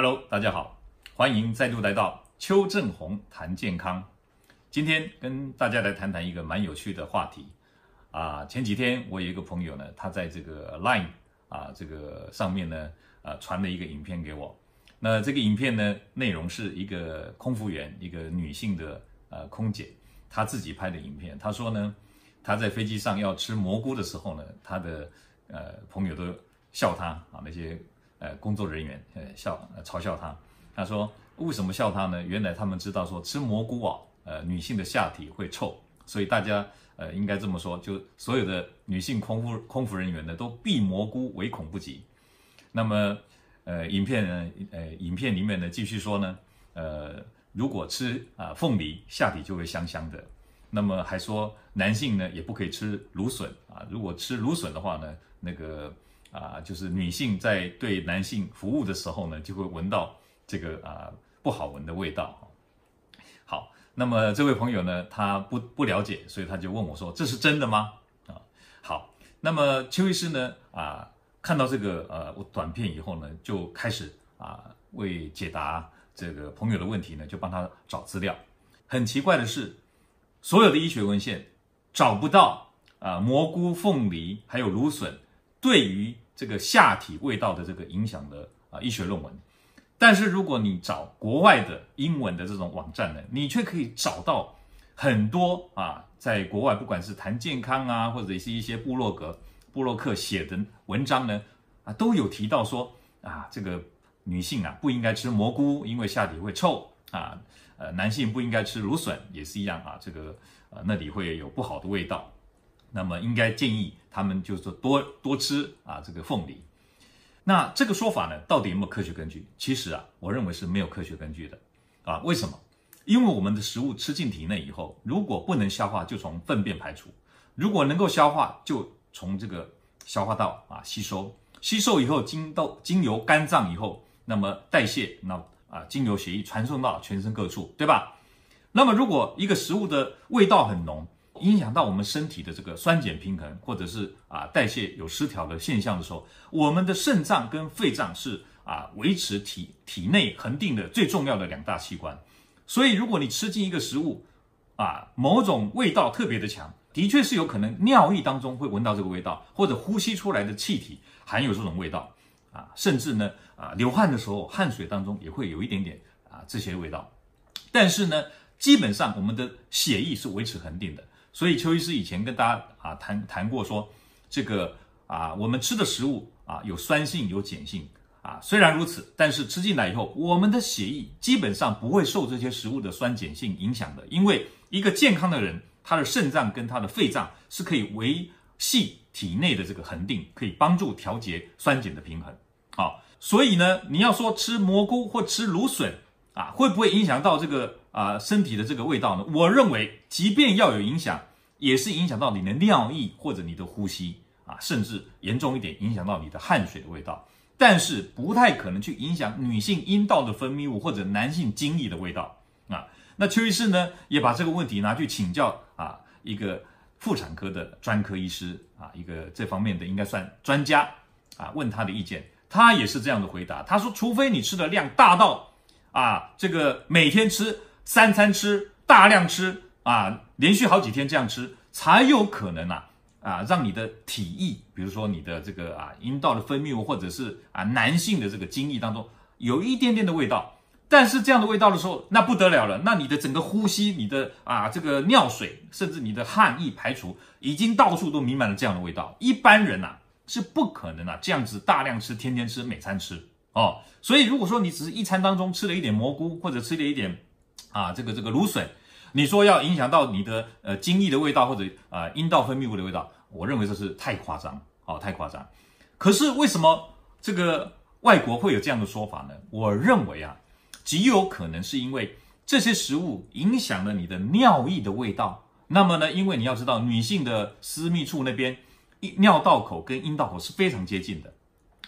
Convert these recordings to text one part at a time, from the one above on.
Hello，大家好，欢迎再度来到邱正红谈健康。今天跟大家来谈谈一个蛮有趣的话题啊。前几天我有一个朋友呢，他在这个 Line 啊这个上面呢，啊传了一个影片给我。那这个影片呢，内容是一个空服员，一个女性的呃空姐，她自己拍的影片。她说呢，她在飞机上要吃蘑菇的时候呢，她的呃朋友都笑她啊，那些。呃，工作人员呃笑嘲笑他，他说为什么笑他呢？原来他们知道说吃蘑菇啊，呃，女性的下体会臭，所以大家呃应该这么说，就所有的女性空服空服人员呢都避蘑菇唯恐不及。那么呃，影片呢，呃，影片里面呢继续说呢，呃，如果吃啊、凤梨，下体就会香香的。那么还说男性呢也不可以吃芦笋啊，如果吃芦笋的话呢，那个。啊，就是女性在对男性服务的时候呢，就会闻到这个啊不好闻的味道。好，那么这位朋友呢，他不不了解，所以他就问我说：“这是真的吗？”啊，好，那么邱医师呢，啊，看到这个呃短片以后呢，就开始啊为解答这个朋友的问题呢，就帮他找资料。很奇怪的是，所有的医学文献找不到啊蘑菇、凤梨还有芦笋。对于这个下体味道的这个影响的啊医学论文，但是如果你找国外的英文的这种网站呢，你却可以找到很多啊，在国外不管是谈健康啊，或者是一些部落格、部落客写的文章呢，啊都有提到说啊，这个女性啊不应该吃蘑菇，因为下体会臭啊，呃男性不应该吃芦笋也是一样啊，这个呃那里会有不好的味道。那么应该建议他们就是说多多吃啊这个凤梨。那这个说法呢，到底有没有科学根据？其实啊，我认为是没有科学根据的啊。为什么？因为我们的食物吃进体内以后，如果不能消化，就从粪便排出；如果能够消化，就从这个消化道啊吸收。吸收以后，经到经由肝脏以后，那么代谢，那啊经由血液传送到全身各处，对吧？那么如果一个食物的味道很浓，影响到我们身体的这个酸碱平衡，或者是啊代谢有失调的现象的时候，我们的肾脏跟肺脏是啊维持体体内恒定的最重要的两大器官。所以，如果你吃进一个食物，啊某种味道特别的强，的确是有可能尿液当中会闻到这个味道，或者呼吸出来的气体含有这种味道，啊甚至呢啊流汗的时候汗水当中也会有一点点啊这些味道。但是呢，基本上我们的血液是维持恒定的。所以邱医师以前跟大家啊谈谈过说，这个啊我们吃的食物啊有酸性有碱性啊，虽然如此，但是吃进来以后，我们的血液基本上不会受这些食物的酸碱性影响的，因为一个健康的人，他的肾脏跟他的肺脏是可以维系体内的这个恒定，可以帮助调节酸碱的平衡。好，所以呢，你要说吃蘑菇或吃芦笋啊，会不会影响到这个啊身体的这个味道呢？我认为，即便要有影响。也是影响到你的尿液或者你的呼吸啊，甚至严重一点影响到你的汗水的味道，但是不太可能去影响女性阴道的分泌物或者男性精液的味道啊。那邱医师呢也把这个问题拿去请教啊一个妇产科的专科医师啊，一个这方面的应该算专家啊，问他的意见，他也是这样的回答，他说除非你吃的量大到啊这个每天吃三餐吃大量吃。啊，连续好几天这样吃，才有可能啊啊，让你的体液，比如说你的这个啊阴道的分泌物，或者是啊男性的这个精液当中有一点点的味道。但是这样的味道的时候，那不得了了，那你的整个呼吸，你的啊这个尿水，甚至你的汗液排除，已经到处都弥漫了这样的味道。一般人呐、是不可能啊这样子大量吃，天天吃，每餐吃哦。所以如果说你只是一餐当中吃了一点蘑菇，或者吃了一点啊这个这个芦笋。你说要影响到你的呃精液的味道或者啊、呃、阴道分泌物的味道，我认为这是太夸张，哦，太夸张。可是为什么这个外国会有这样的说法呢？我认为啊，极有可能是因为这些食物影响了你的尿液的味道。那么呢，因为你要知道，女性的私密处那边尿道口跟阴道口是非常接近的。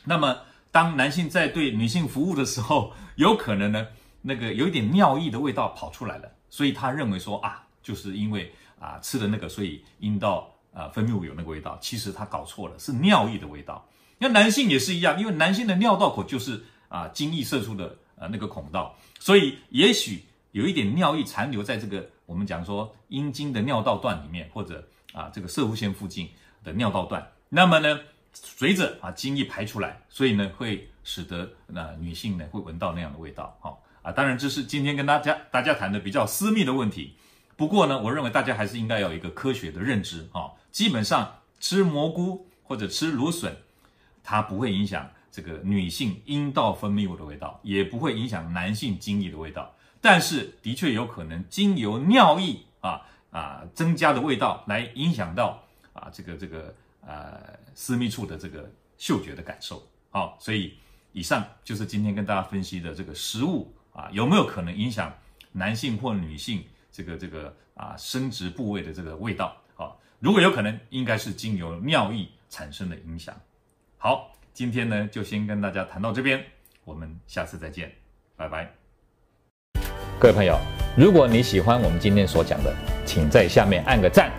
那么当男性在对女性服务的时候，有可能呢，那个有一点尿液的味道跑出来了。所以他认为说啊，就是因为啊吃的那个，所以阴道啊分泌物有那个味道。其实他搞错了，是尿液的味道。那男性也是一样，因为男性的尿道口就是啊精液射出的呃那个孔道，所以也许有一点尿液残留在这个我们讲说阴茎的尿道段里面，或者啊这个射护腺附近的尿道段，那么呢，随着啊精液排出来，所以呢会使得那、呃、女性呢会闻到那样的味道，好、啊，当然这是今天跟大家大家谈的比较私密的问题。不过呢，我认为大家还是应该有一个科学的认知啊、哦。基本上吃蘑菇或者吃芦笋，它不会影响这个女性阴道分泌物的味道，也不会影响男性精液的味道。但是的确有可能经由尿液啊啊增加的味道来影响到啊这个这个呃私密处的这个嗅觉的感受。好、所以以上就是今天跟大家分析的这个食物啊有没有可能影响男性或女性。这个这个啊，生殖部位的这个味道，啊，如果有可能，应该是经由尿液产生的影响。好，今天呢就先跟大家谈到这边，我们下次再见，拜拜。各位朋友，如果你喜欢我们今天所讲的，请在下面按个赞。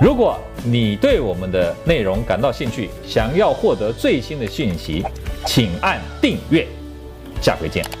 如果你对我们的内容感到兴趣，想要获得最新的讯息，请按订阅。下回见。